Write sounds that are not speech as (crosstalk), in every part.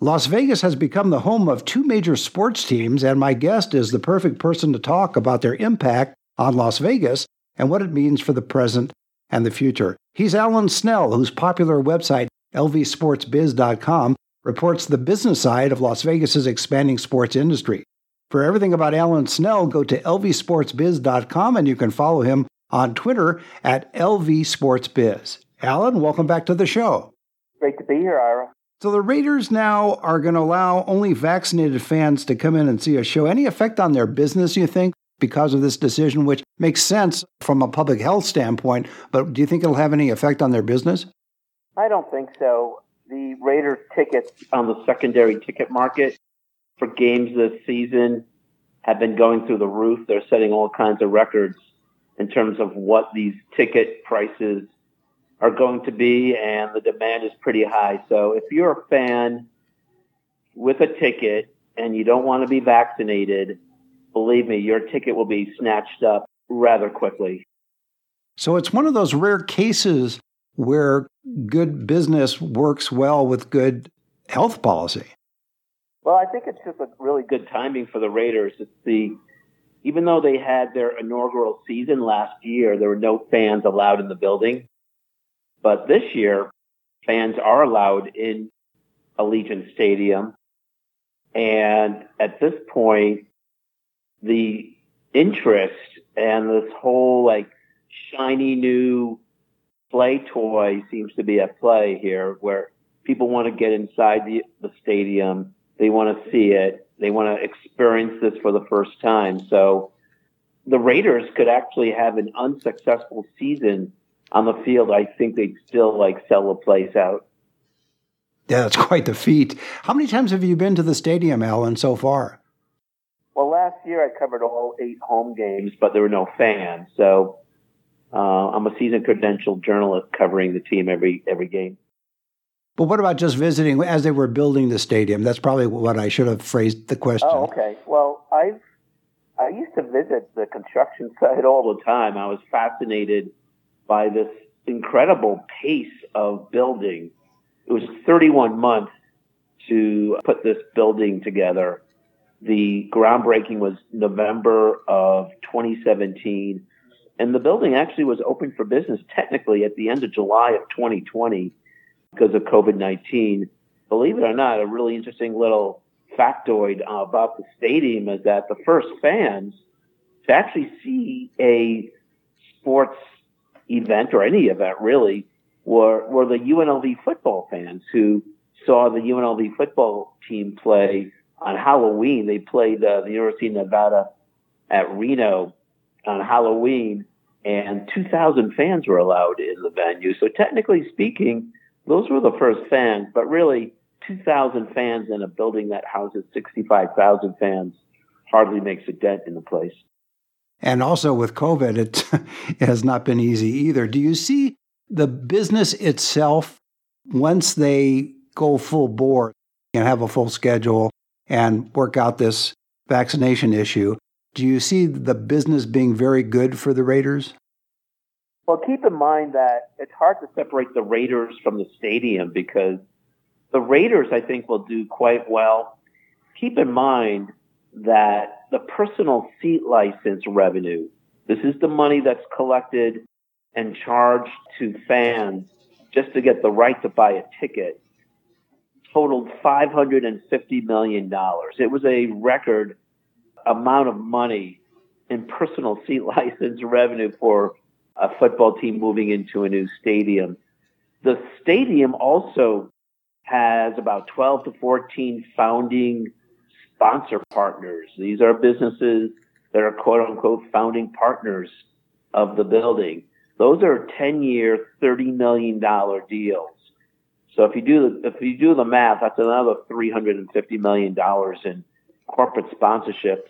Las Vegas has become the home of two major sports teams, and my guest is the perfect person to talk about their impact on Las Vegas and what it means for the present and the future. He's Alan Snell, whose popular website, lvsportsbiz.com, reports the business side of Las Vegas's expanding sports industry. For everything about Alan Snell, go to lvsportsbiz.com and you can follow him on Twitter at lvsportsbiz. Alan, welcome back to the show. Great to be here, Ira. So the Raiders now are going to allow only vaccinated fans to come in and see a show. Any effect on their business, you think, because of this decision, which makes sense from a public health standpoint, but do you think it'll have any effect on their business? I don't think so. The Raiders tickets on the secondary ticket market for games this season have been going through the roof. They're setting all kinds of records in terms of what these ticket prices are going to be, and the demand is pretty high. So if you're a fan with a ticket and you don't want to be vaccinated, believe me, your ticket will be snatched up rather quickly. So it's one of those rare cases where good business works well with good health policy. Well, I think it's just a really good timing for the Raiders. It's the even though they had their inaugural season last year, there were no fans allowed in the building. But this year, fans are allowed in Allegiant Stadium. And at this point, the interest and this whole like shiny new play toy seems to be at play here where people want to get inside the, the stadium. They want to see it. They want to experience this for the first time. So the Raiders could actually have an unsuccessful season on the field, I think they'd still like sell a place out. Yeah, that's (laughs) quite the feat. How many times have you been to the stadium, Alan, so far? Well, last year I covered all eight home games, but there were no fans. So uh, I'm a season credentialed journalist covering the team every every game. But what about just visiting as they were building the stadium? That's probably what I should have phrased the question. Oh, okay. Well, I've I used to visit the construction (laughs) site all the time. I was fascinated by this incredible pace of building. It was 31 months to put this building together. The groundbreaking was November of 2017, and the building actually was open for business technically at the end of July of 2020 because of COVID-19. Believe it or not, a really interesting little factoid about the stadium is that the first fans to actually see a sports event or any event really were were the UNLV football fans who saw the UNLV football team play on Halloween. They played uh, the University of Nevada at Reno on Halloween, and 2,000 fans were allowed in the venue. So technically speaking, those were the first fans, but really 2,000 fans in a building that houses 65,000 fans hardly makes a dent in the place. And also with COVID, it, it (laughs) has not been easy either. Do you see the business itself, once they go full bore and have a full schedule and work out this vaccination issue, do you see the business being very good for the Raiders? Well, keep in mind that it's hard to separate the Raiders from the stadium because the Raiders, I think, will do quite well. Keep in mind that the personal seat license revenue, this is the money that's collected and charged to fans just to get the right to buy a ticket, totaled $550 million. It was a record amount of money in personal seat (laughs) license revenue for a football team moving into a new stadium. The stadium also has about 12 to 14 founding sponsor partners. These are businesses that are quote unquote founding partners of the building. Those are 10 year, $30 million deals. So if you do the, if you do the math, that's another $350 million in corporate sponsorships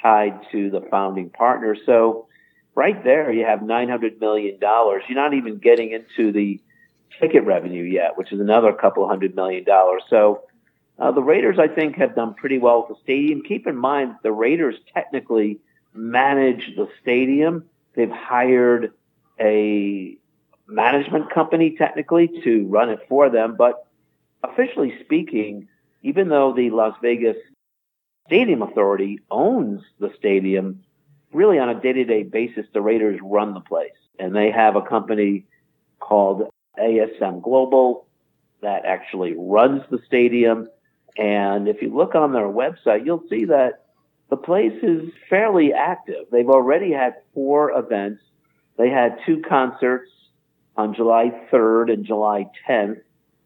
tied to the founding partner. So right there, you have $900 million. You're not even getting into the ticket revenue yet, which is another couple hundred million dollars. So uh, the Raiders, I think, have done pretty well with the stadium. Keep in mind, the Raiders technically manage the stadium. They've hired a management company technically to run it for them, but officially speaking, even though the Las Vegas Stadium Authority owns the stadium, really on a day-to-day basis, the Raiders run the place. And they have a company called ASM Global that actually runs the stadium. And if you look on their website, you'll see that the place is fairly active. They've already had four events. They had two concerts on July 3rd and July 10th.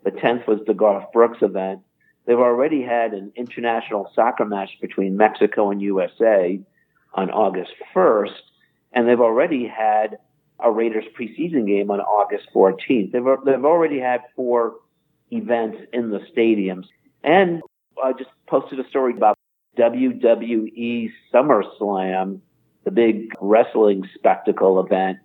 The 10th was the Garth Brooks event. They've already had an international soccer match between Mexico and USA on August 1st, and they've already had a Raiders preseason game on August 14th. They've, they've already had four events in the stadiums. And I just posted a story about WWE SummerSlam, the big wrestling spectacle event.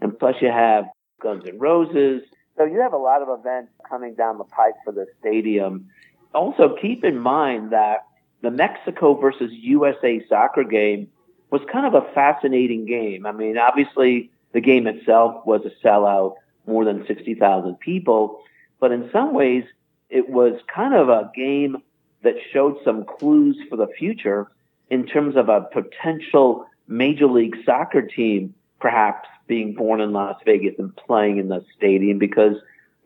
And plus you have Guns N' Roses. So you have a lot of events coming down the pipe for the stadium. Also keep in mind that the Mexico versus USA soccer game was kind of a fascinating game. I mean, obviously the game itself was a sellout, more than 60,000 people, but in some ways it was kind of a game that showed some clues for the future in terms of a potential Major League Soccer team perhaps being born in Las Vegas and playing in the stadium because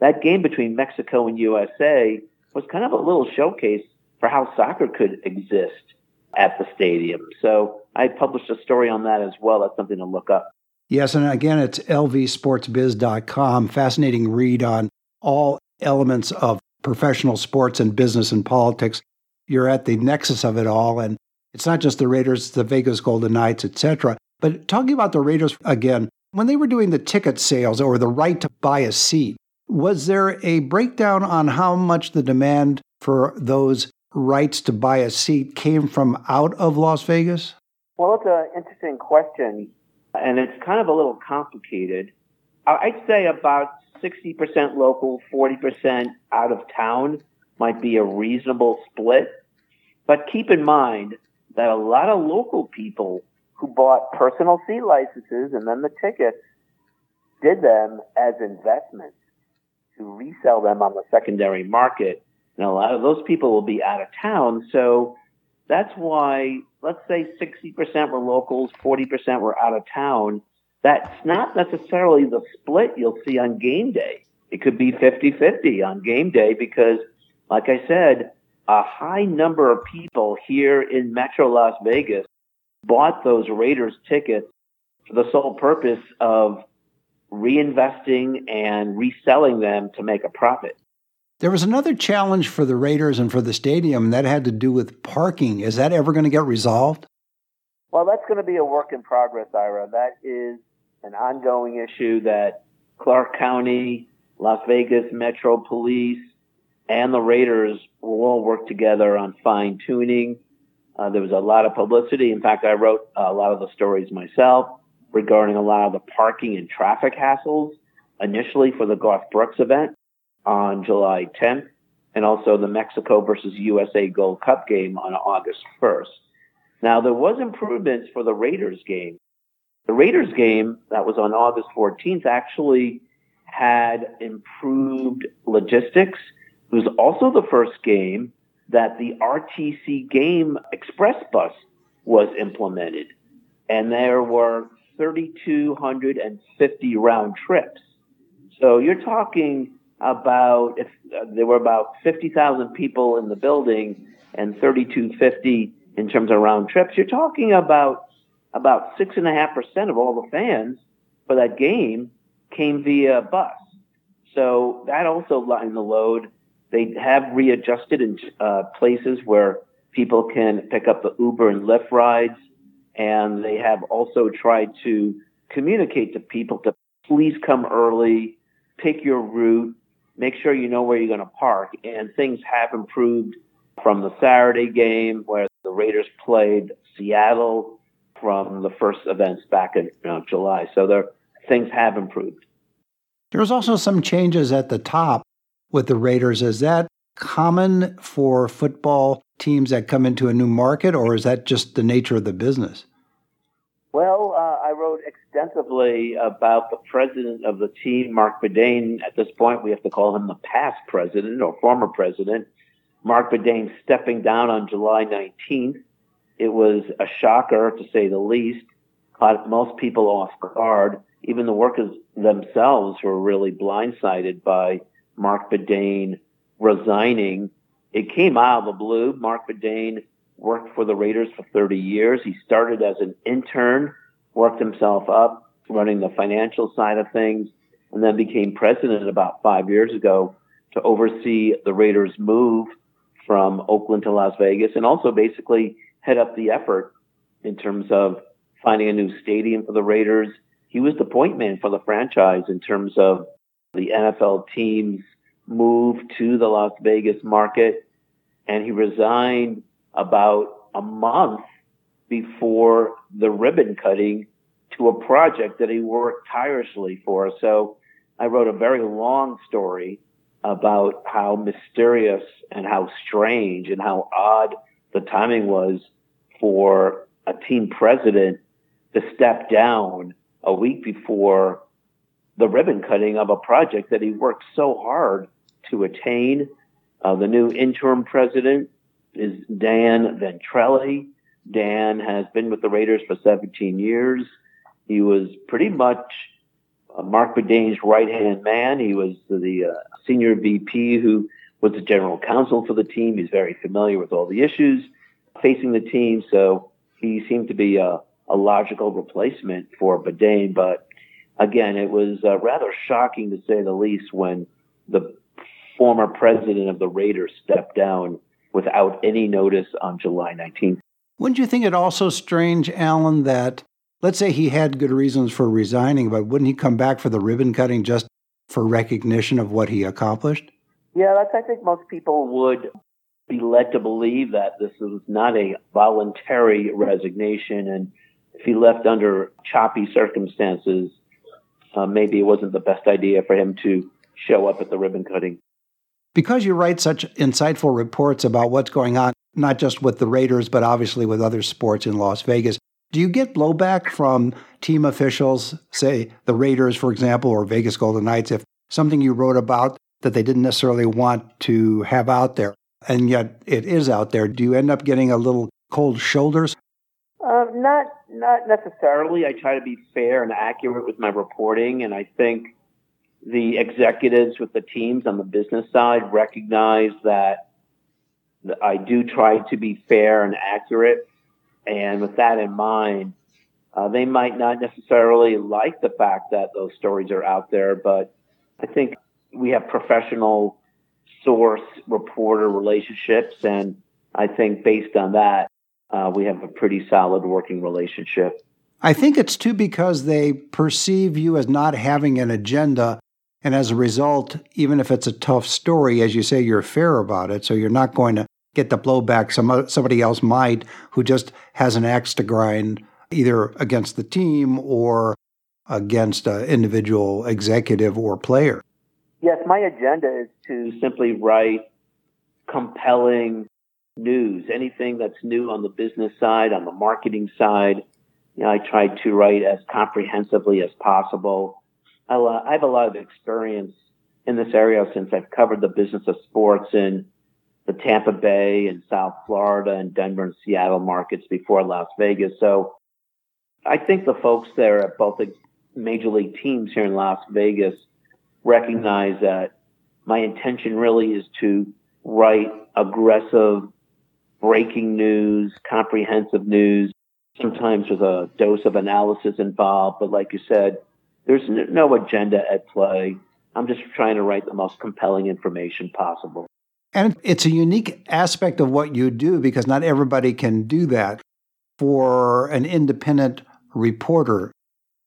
that game between Mexico and USA was kind of a little showcase for how soccer could exist at the stadium. So I published a story on that as well. That's something to look up. Yes, and again, it's lvsportsbiz.com. Fascinating read on all elements of professional sports and business and politics. You're at the nexus of it all, and it's not just the Raiders, the Vegas Golden Knights, etc. But talking about the Raiders again, when they were doing the ticket sales or the right to buy a seat, was there a breakdown on how much the demand for those rights to buy a seat came from out of Las Vegas? Well, it's an interesting question and it's kind of a little complicated. I'd say about 60% local, 40% out of town might be a reasonable split. But keep in mind that a lot of local people who bought personal seat licenses and then the tickets did them as investments to resell them on the secondary market. And a lot of those people will be out of town. So that's why, let's say 60% were locals, 40% were out of town. That's not necessarily the split you'll see on game day. It could be 50-50 on game day because, like I said, a high number of people here in Metro Las Vegas bought those Raiders tickets for the sole purpose of reinvesting and reselling them to make a profit. There was another challenge for the Raiders and for the stadium that had to do with parking. Is that ever going to get resolved? Well, that's going to be a work in progress, Ira. That is an ongoing issue that Clark County, Las Vegas Metro Police, and the Raiders will all work together on fine tuning. Uh, there was a lot of publicity. In fact, I wrote a lot of the stories myself regarding a lot of the parking and traffic hassles initially for the Garth Brooks event on July 10th, and also the Mexico versus USA Gold Cup game on August 1st. Now, there was improvements for the Raiders game. The Raiders game that was on August 14th actually had improved logistics. It was also the first game that the RTC game express bus was implemented. And there were 3,250 round trips. So you're talking about if uh, there were about 50,000 people in the building and 3,250 in terms of round trips, you're talking about about six and a half percent of all the fans for that game came via bus. So that also lined the load. They have readjusted in uh, places where people can pick up the Uber and Lyft rides, and they have also tried to communicate to people to please come early, pick your route, make sure you know where you're going to park. And things have improved from the Saturday game where The Raiders played Seattle from the first events back in you know, July. So there, things have improved. There was also some changes at the top with the Raiders. Is that common for football teams that come into a new market, or is that just the nature of the business? Well, uh, I wrote extensively about the president of the team, Marc Badain. At this point, we have to call him the past president or former president. Marc Badain stepping down on July 19th. It was a shocker, to say the least. Caught most people off guard. Even the workers themselves were really blindsided by Marc Badain resigning. It came out of the blue. Marc Badain worked for the Raiders for 30 years. He started as an intern, worked himself up, running the financial side of things, and then became president about five years ago to oversee the Raiders' move from Oakland to Las Vegas and also basically head up the effort in terms of finding a new stadium for the Raiders. He was the point man for the franchise in terms of the NFL team's move to the Las Vegas market. And he resigned about a month before the ribbon cutting to a project that he worked tirelessly for. So I wrote a very long story about how mysterious and how strange and how odd the timing was for a team president to step down a week before the ribbon cutting of a project that he worked so hard to attain. Uh, the new interim president is Dan Ventrelle. Dan has been with the Raiders for 17 years. He was pretty much uh, Marc Badain's right hand man. He was the uh, senior VP who was the general counsel for the team. He's very familiar with all the issues facing the team. So he seemed to be a, a logical replacement for Badain. But again, it was uh, rather shocking to say the least when the former president of the Raiders stepped down without any notice on July 19th. Wouldn't you think it also strange, Alan, that let's say he had good reasons for resigning, but wouldn't he come back for the ribbon cutting just for recognition of what he accomplished? Yeah, that's, I think most people would be led to believe that this was not a voluntary resignation. And if he left under choppy circumstances, uh, maybe it wasn't the best idea for him to show up at the ribbon cutting. Because you write such insightful reports about what's going on, not just with the Raiders, but obviously with other sports in Las Vegas, do you get blowback from team officials, say the Raiders, for example, or Vegas Golden Knights, if something you wrote about that they didn't necessarily want to have out there, and yet it is out there? Do you end up getting a little cold shoulders? Uh, not not necessarily. I try to be fair and accurate with my reporting, and I think the executives with the teams on the business side recognize that I do try to be fair and accurate and with that in mind, uh, they might not necessarily like the fact that those stories are out there, but I think we have professional source reporter relationships, and I think based on that, uh, we have a pretty solid working relationship. I think it's too because they perceive you as not having an agenda. And as a result, even if it's a tough story, as you say, you're fair about it. So you're not going to get the blowback some somebody else might who just has an axe to grind either against the team or against an individual executive or player. Yes, my agenda is to simply write compelling news, anything that's new on the business side, on the marketing side. You know, I try to write as comprehensively as possible. I, I have a lot of experience in this area since I've covered the business of sports in the Tampa Bay and South Florida and Denver and Seattle markets before Las Vegas. So I think the folks there at both the major league teams here in Las Vegas recognize that my intention really is to write aggressive, breaking news, comprehensive news, sometimes with a dose of analysis involved. But like you said, there's no agenda at play. I'm just trying to write the most compelling information possible. And it's a unique aspect of what you do because not everybody can do that for an independent reporter.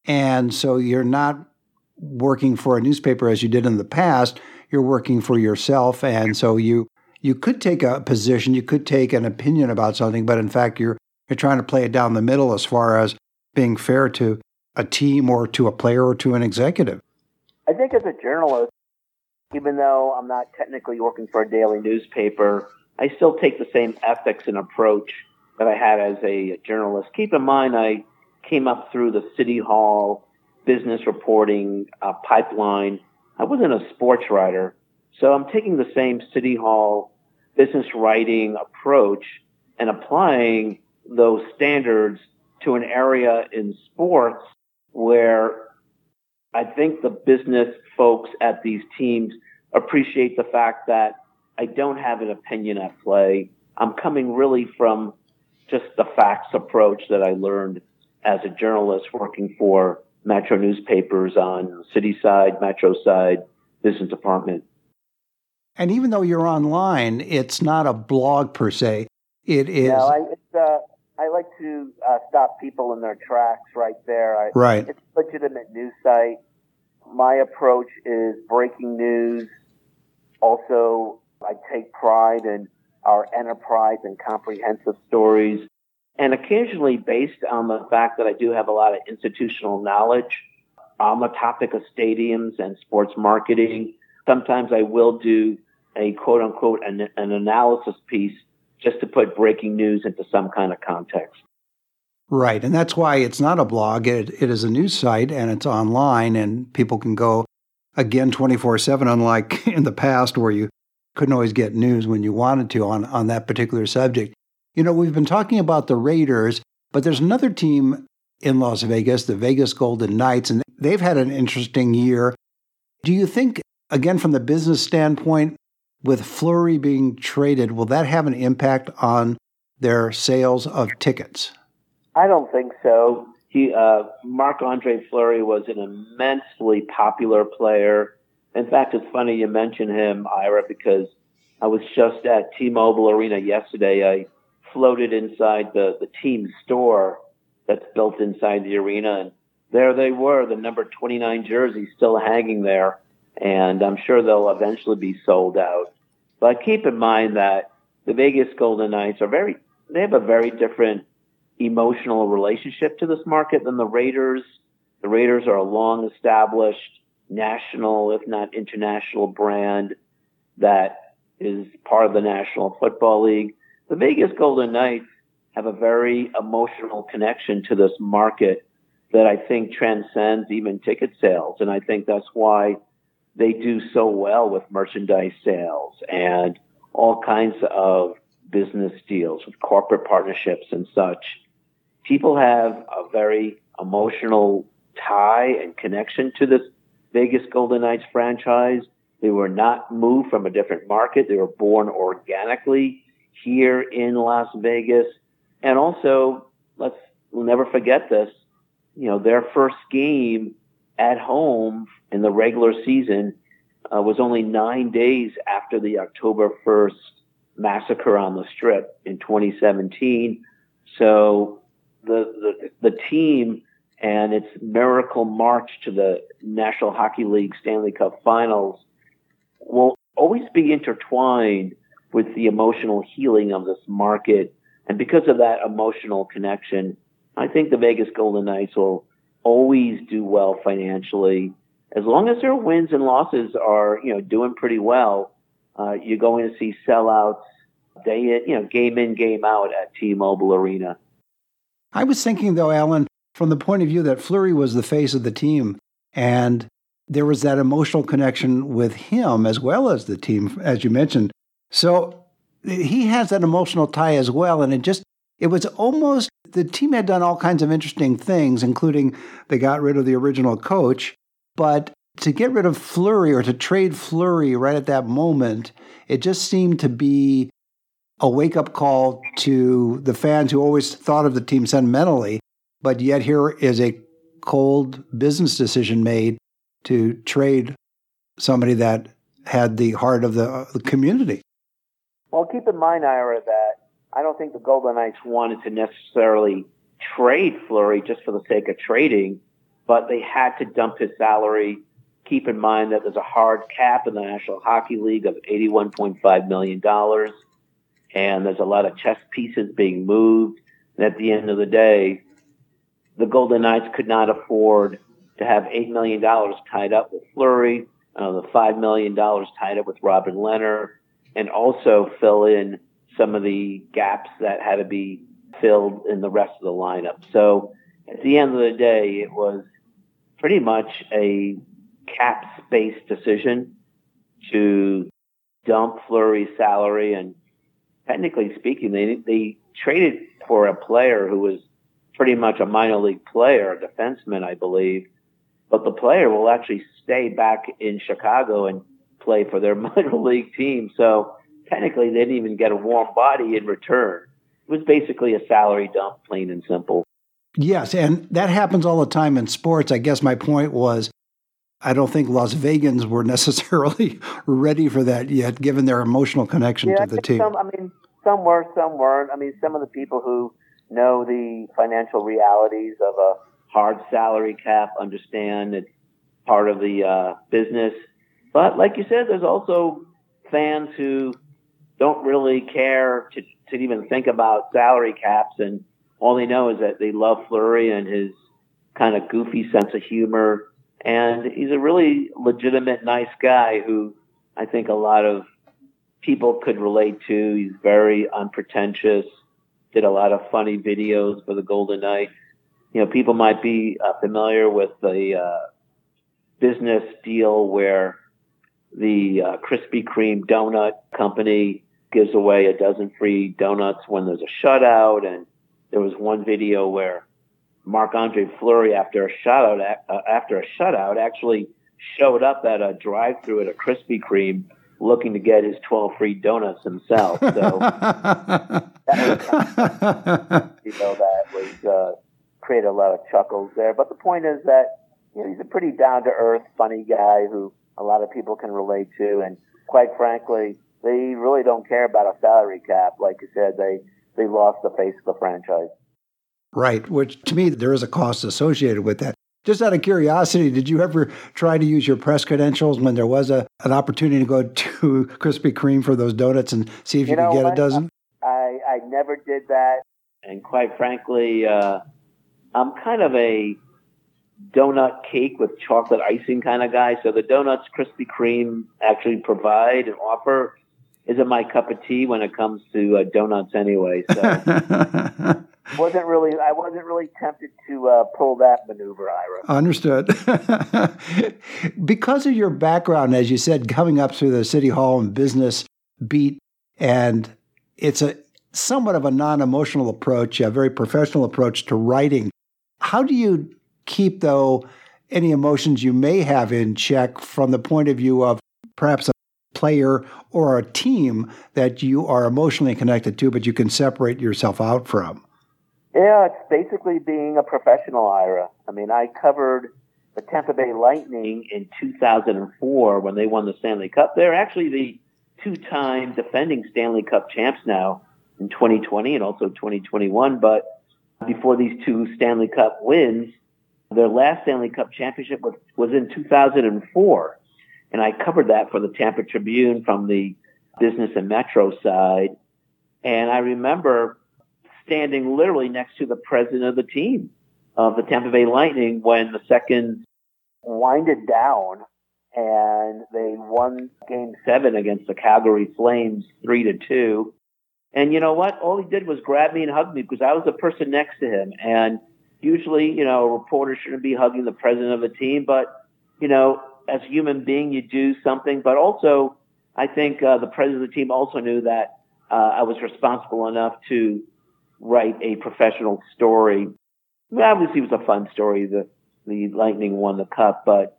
And so you're not working for a newspaper as you did in the past, you're working for yourself. And so you you could take a position, you could take an opinion about something, but in fact, you're you're trying to play it down the middle as far as being fair to a team or to a player or to an executive. I think as a journalist, even though I'm not technically working for a daily newspaper, I still take the same ethics and approach that I had as a journalist. Keep in mind, I came up through the City Hall business reporting uh, pipeline. I wasn't a sports writer, so I'm taking the same City Hall business writing approach and applying those standards to an area in sports where I think the business folks at these teams appreciate the fact that I don't have an opinion at play. I'm coming really from just the facts approach that I learned as a journalist working for Metro newspapers on city side, Metro side, business department. And even though you're online, it's not a blog per se. It is. No, I, it's, uh, I like to uh, stop people in their tracks right there. I, right. It's a legitimate news site. My approach is breaking news. Also, I take pride in our enterprise and comprehensive stories. And occasionally, based on the fact that I do have a lot of institutional knowledge on the topic of stadiums and sports marketing, sometimes I will do a quote unquote an, an analysis piece just to put breaking news into some kind of context. Right. And that's why it's not a blog. It, it is a news site and it's online and people can go again 24 7, unlike (laughs) in the past where you couldn't always get news when you wanted to on, on that particular subject. You know, we've been talking about the Raiders, but there's another team in Las Vegas, the Vegas Golden Knights, and they've had an interesting year. Do you think, again, from the business standpoint, with Fleury being traded, will that have an impact on their sales of tickets? I don't think so. He, uh, Andre Fleury was an immensely popular player. In fact, it's funny you mention him, Ira, because I was just at T-Mobile Arena yesterday. I floated inside the, the team store that's built inside the arena, and there they were, the number 29 jersey still hanging there, and I'm sure they'll eventually be sold out. But keep in mind that the Vegas Golden Knights are very, they have a very different emotional relationship to this market than the Raiders. The Raiders are a long established national, if not international brand that is part of the National Football League. The Vegas Golden Knights have a very emotional connection to this market that I think transcends even ticket sales. And I think that's why they do so well with merchandise sales and all kinds of business deals with corporate partnerships and such people have a very emotional tie and connection to this Vegas Golden Knights franchise. They were not moved from a different market. They were born organically here in Las Vegas. And also, let's we'll never forget this. You know, their first game at home in the regular season uh, was only nine days after the October 1st massacre on the Strip in 2017. So the, the, the team and its miracle march to the National Hockey League Stanley Cup Finals will always be intertwined with the emotional healing of this market. And because of that emotional connection, I think the Vegas Golden Knights will always do well financially. As long as their wins and losses are, you know, doing pretty well, uh, you're going to see sellouts day in, you know, game in, game out at T-Mobile Arena. I was thinking, though, Alan, from the point of view that Fleury was the face of the team, and there was that emotional connection with him as well as the team, as you mentioned. So he has that emotional tie as well. And it just, it was almost, the team had done all kinds of interesting things, including they got rid of the original coach. But to get rid of Fleury or to trade Fleury right at that moment, it just seemed to be a wake up call to the fans who always thought of the team sentimentally, but yet here is a cold business decision made to trade somebody that had the heart of the, uh, the community. Well, keep in mind, Ira, that I don't think the Golden Knights wanted to necessarily trade Fleury just for the sake of trading, but they had to dump his salary. keep in mind that there's a hard cap in the National Hockey League of $81.5 million, and there's a lot of chess pieces being moved. And at the end of the day, the Golden Knights could not afford to have $8 million tied up with Fleury, another $5 million tied up with Robin Lehner, and also fill in some of the gaps that had to be filled in the rest of the lineup. So at the end of the day, it was pretty much a cap space decision to dump Fleury's salary. And technically speaking, they, they traded for a player who was pretty much a minor league player, a defenseman, I believe. But the player will actually stay back in Chicago and play for their (laughs) minor league team. So technically, they didn't even get a warm body in return. It was basically a salary dump, plain and simple. Yes, and that happens all the time in sports. I guess my point was I don't think Las Vegans were (laughs) necessarily ready for that yet, given their emotional connection yeah, to the team. Some, I mean, some were, some weren't. I mean, some of the people who know the financial realities of a hard salary cap understand it's part of the uh, business. But like you said, there's also fans who don't really care to, to even think about salary caps and all they know is that they love Fleury and his kind of goofy sense of humor. And he's a really legitimate, nice guy who I think a lot of people could relate to. He's very unpretentious, did a lot of funny videos for the Golden Knights. You know, people might be uh, familiar with the uh, business deal where the uh, Krispy Kreme donut company gives away a dozen free donuts when there's a shutout and there was one video where Marc Andre Fleury, after a shutout, uh, after a shutout, actually showed up at a drive-through at a Krispy Kreme looking to get his 12 free donuts himself. So that was, (laughs) (laughs) you know, that was uh, created a lot of chuckles there. But the point is that you know, he's a pretty down-to-earth, funny guy who a lot of people can relate to, and quite frankly, they really don't care about a salary cap. Like you said, they they lost the face of the franchise. Right, which to me, there is a cost associated with that. Just out of curiosity, did you ever try to use your press credentials when there was a, an opportunity to go (laughs) to Krispy Kreme for those donuts and see if you, you could get what? a dozen? I, I never did that. And quite frankly, uh, I'm kind of a donut cake with chocolate icing kind of guy. So the donuts Krispy Kreme actually provide and offer isn't my cup of tea when it comes to uh, donuts anyway. So (laughs) wasn't really I wasn't really tempted to uh, pull that maneuver, Ira. Understood. (laughs) because of your background, as you said, coming up through the city hall and business beat, and it's a somewhat of a non-emotional approach, a very professional approach to writing. How do you keep though any emotions you may have in check from the point of view of perhaps a player or a team that you are emotionally connected to, but you can separate yourself out from? Yeah, it's basically being a professional, Ira. I mean, I covered the Tampa Bay Lightning in 2004 when they won the Stanley Cup. They're actually the two-time defending Stanley Cup champs now in 2020 and also 2021. But before these two Stanley Cup wins, their last Stanley Cup championship was, was in 2004. And I covered that for the Tampa Tribune from the business and metro side. And I remember standing literally next to the president of the team of the Tampa Bay Lightning when the second winded down and they won game seven against the Calgary Flames three to two. And you know what? All he did was grab me and hug me because I was the person next to him. And usually, you know, a reporter shouldn't be hugging the president of the team, but you know, as a human being, you do something, but also I think uh, the president of the team also knew that uh, I was responsible enough to write a professional story. Obviously, it was a fun story. The the Lightning won the cup, but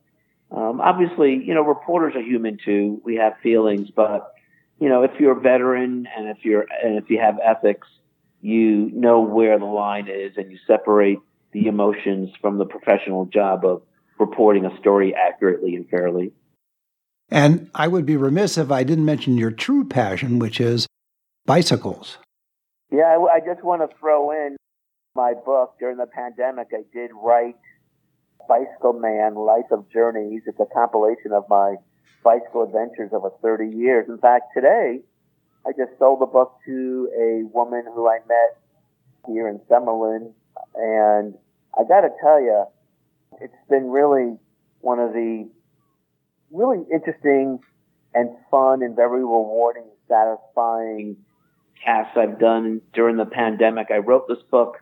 um, obviously, you know, reporters are human too. We have feelings, but you know, if you're a veteran and if you're and if you have ethics, you know where the line is, and you separate the emotions from the professional job of reporting a story accurately and fairly. And I would be remiss if I didn't mention your true passion, which is bicycles. Yeah, I, I just want to throw in my book during the pandemic. I did write Bicycle Man, Life of Journeys. It's a compilation of my bicycle adventures over 30 years. In fact, today, I just sold the book to a woman who I met here in Summerlin. And I got to tell you, it's been really one of the really interesting and fun and very rewarding, satisfying tasks I've done during the pandemic. I wrote this book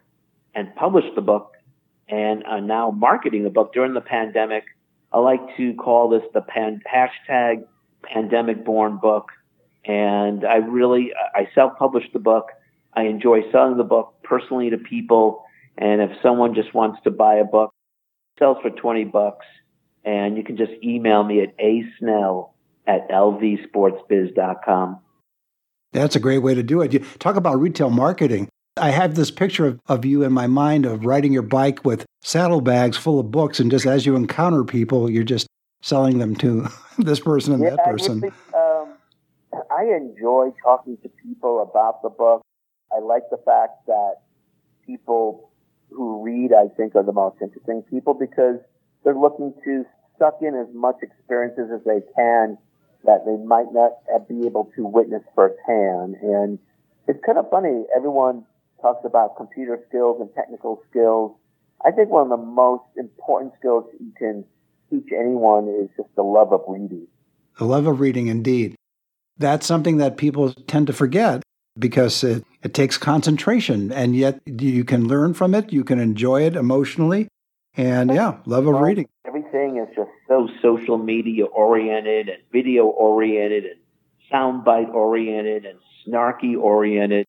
and published the book and now marketing the book during the pandemic. I like to call this the pan, hashtag pandemic born book. And I really, I self-published the book. I enjoy selling the book personally to people. And if someone just wants to buy a book, sells for 20 bucks. And you can just email me at asnell at lvsportsbiz.com. That's a great way to do it. You talk about retail marketing. I have this picture of, of you in my mind of riding your bike with saddlebags full of books, and just as you encounter people, you're just selling them to (laughs) this person and yeah, that person. Um, I enjoy talking to people about the book. I like the fact that people who read, I think, are the most interesting people because they're looking to suck in as much experiences as they can that they might not be able to witness firsthand. And it's kind of funny. Everyone talks about computer skills and technical skills. I think one of the most important skills you can teach anyone is just the love of reading. The love of reading, indeed. That's something that people tend to forget because it, it takes concentration, and yet you can learn from it, you can enjoy it emotionally, and yeah, love of reading. Everything is just so social media oriented and video oriented and soundbite oriented and snarky oriented.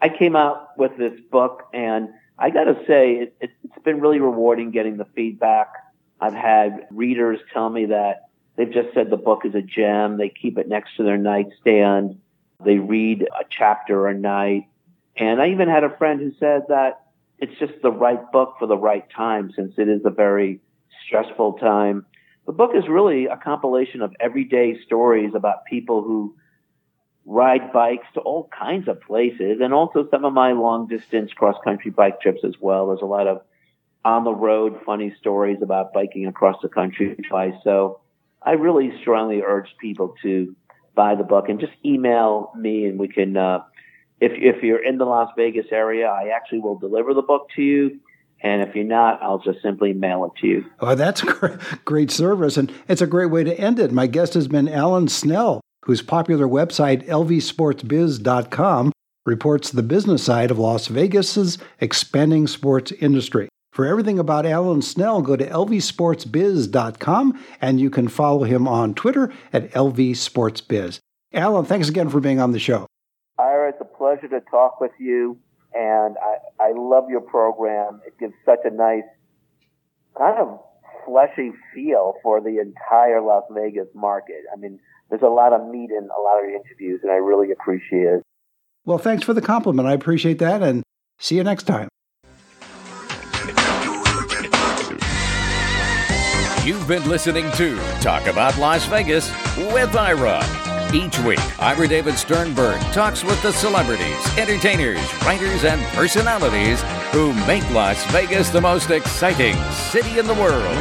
I came out with this book and I got to say it, it, it's been really rewarding getting the feedback. I've had readers tell me that they've just said the book is a gem. They keep it next to their nightstand. They read a chapter a night. And I even had a friend who said that it's just the right book for the right time since it is a very stressful time. The book is really a compilation of everyday stories about people who ride bikes to all kinds of places and also some of my long distance cross country bike trips as well. There's a lot of on the road funny stories about biking across the country. So I really strongly urge people to buy the book and just email me and we can, uh, if, if you're in the Las Vegas area, I actually will deliver the book to you. And if you're not, I'll just simply mail it to you. Oh, that's (laughs) great, great service. And it's a great way to end it. My guest has been Alan Snell, whose popular website, lvsportsbiz.com, reports the business side of Las Vegas's expanding sports industry. For everything about Alan Snell, go to lvsportsbiz.com and you can follow him on Twitter at lvsportsbiz. Alan, thanks again for being on the show. Ira, it's a pleasure to talk with you, and I, I love your program. It gives such a nice kind of fleshy feel for the entire Las Vegas market. I mean, there's a lot of meat in a lot of your interviews, and I really appreciate it. Well, thanks for the compliment. I appreciate that, and see you next time. You've been listening to Talk About Las Vegas with Ira. Each week, Ira David Sternberg talks with the celebrities, entertainers, writers, and personalities who make Las Vegas the most exciting city in the world.